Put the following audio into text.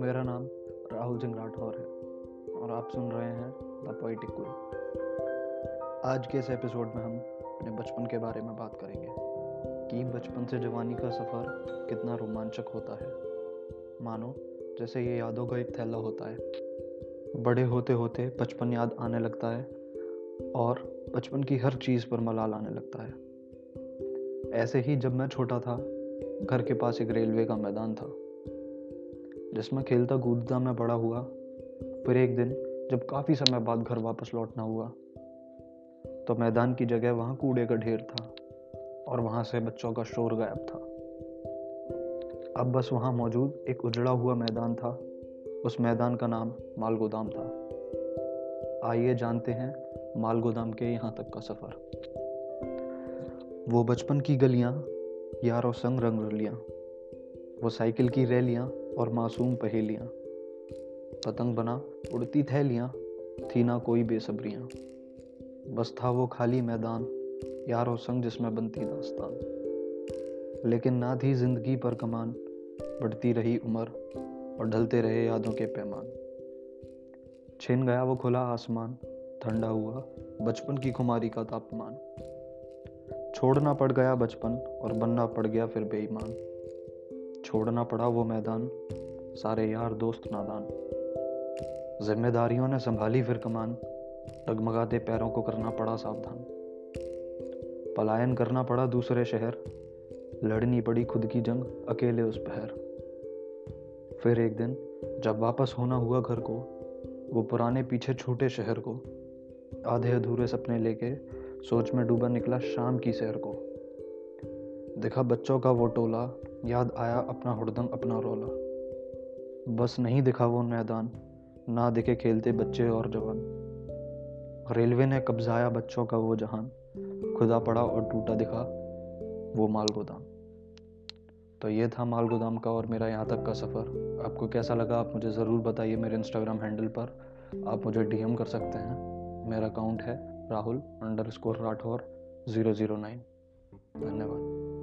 मेरा नाम राहुल सिंह राठौर है और आप सुन रहे हैं द पोइटिक क्विल आज के इस एपिसोड में हम अपने बचपन के बारे में बात करेंगे कि बचपन से जवानी का सफ़र कितना रोमांचक होता है। मानो, जैसे ये यादों का एक थैला होता है। बड़े होते होते बचपन याद आने लगता है और बचपन की हर चीज़ पर मलाल आने लगता है। ऐसे ही जब मैं छोटा था, घर के पास एक रेलवे का मैदान था, जिसमें खेलता कूदता मैं बड़ा हुआ। फिर एक दिन, जब काफ़ी समय बाद घर वापस लौटना हुआ तो मैदान की जगह वहाँ कूड़े का ढेर था और वहाँ से बच्चों का शोर गायब था। अब बस वहाँ मौजूद एक उजड़ा हुआ मैदान था। उस मैदान का नाम माल गोदाम था। आइए जानते हैं माल गोदाम के यहाँ तक का सफ़र। वो बचपन की गलियाँ, यारों संग रंग रलियाँ वो साइकिल की रैलियाँ और मासूम पहेलियाँ। पतंग बना, उड़ती थैलियाँ, थी ना कोई बेसब्रियाँ। बस था वो खाली मैदान, यारों संग जिसमें बनती दास्तान। लेकिन ना थी ज़िंदगी पर कमान, बढ़ती रही उम्र और ढलते रहे यादों के पैमान। छिन गया वो खुला आसमान, ठंडा हुआ बचपन की खुमारी का तापमान। छोड़ना पड़ गया बचपन और बनना पड़ गया फिर बेईमान। छोड़ना पड़ा वो मैदान, सारे यार दोस्त नादान। जिम्मेदारियों ने संभाली फिर कमान, डगमगाते पैरों को करना पड़ा सावधान। पलायन करना पड़ा दूसरे शहर, लड़नी पड़ी खुद की जंग, अकेले उस पहर। फिर एक दिन, जब वापस होना हुआ घर को, वो पुराने पीछे छोटे शहर को, आधे अधूरे सपने लेके सोच में डूबा निकला शाम की सैर को। देखा बच्चों का वो टोला, याद आया अपना हुड़दंग, अपना रोला। बस नहीं दिखा वो मैदान, ना दिखे खेलते बच्चे और जवान। रेलवे ने कब्जाया बच्चों का वो जहान, खुदा पड़ा और टूटा दिखा वो माल गोदाम। तो ये था माल गोदाम का और मेरा यहाँ तक का सफ़र। आपको कैसा लगा आप मुझे ज़रूर बताइए मेरे इंस्टाग्राम हैंडल पर। आप मुझे डीएम कर सकते हैं। मेरा अकाउंट है Rahul underscore Rathore zero zero nine. धन्यवाद।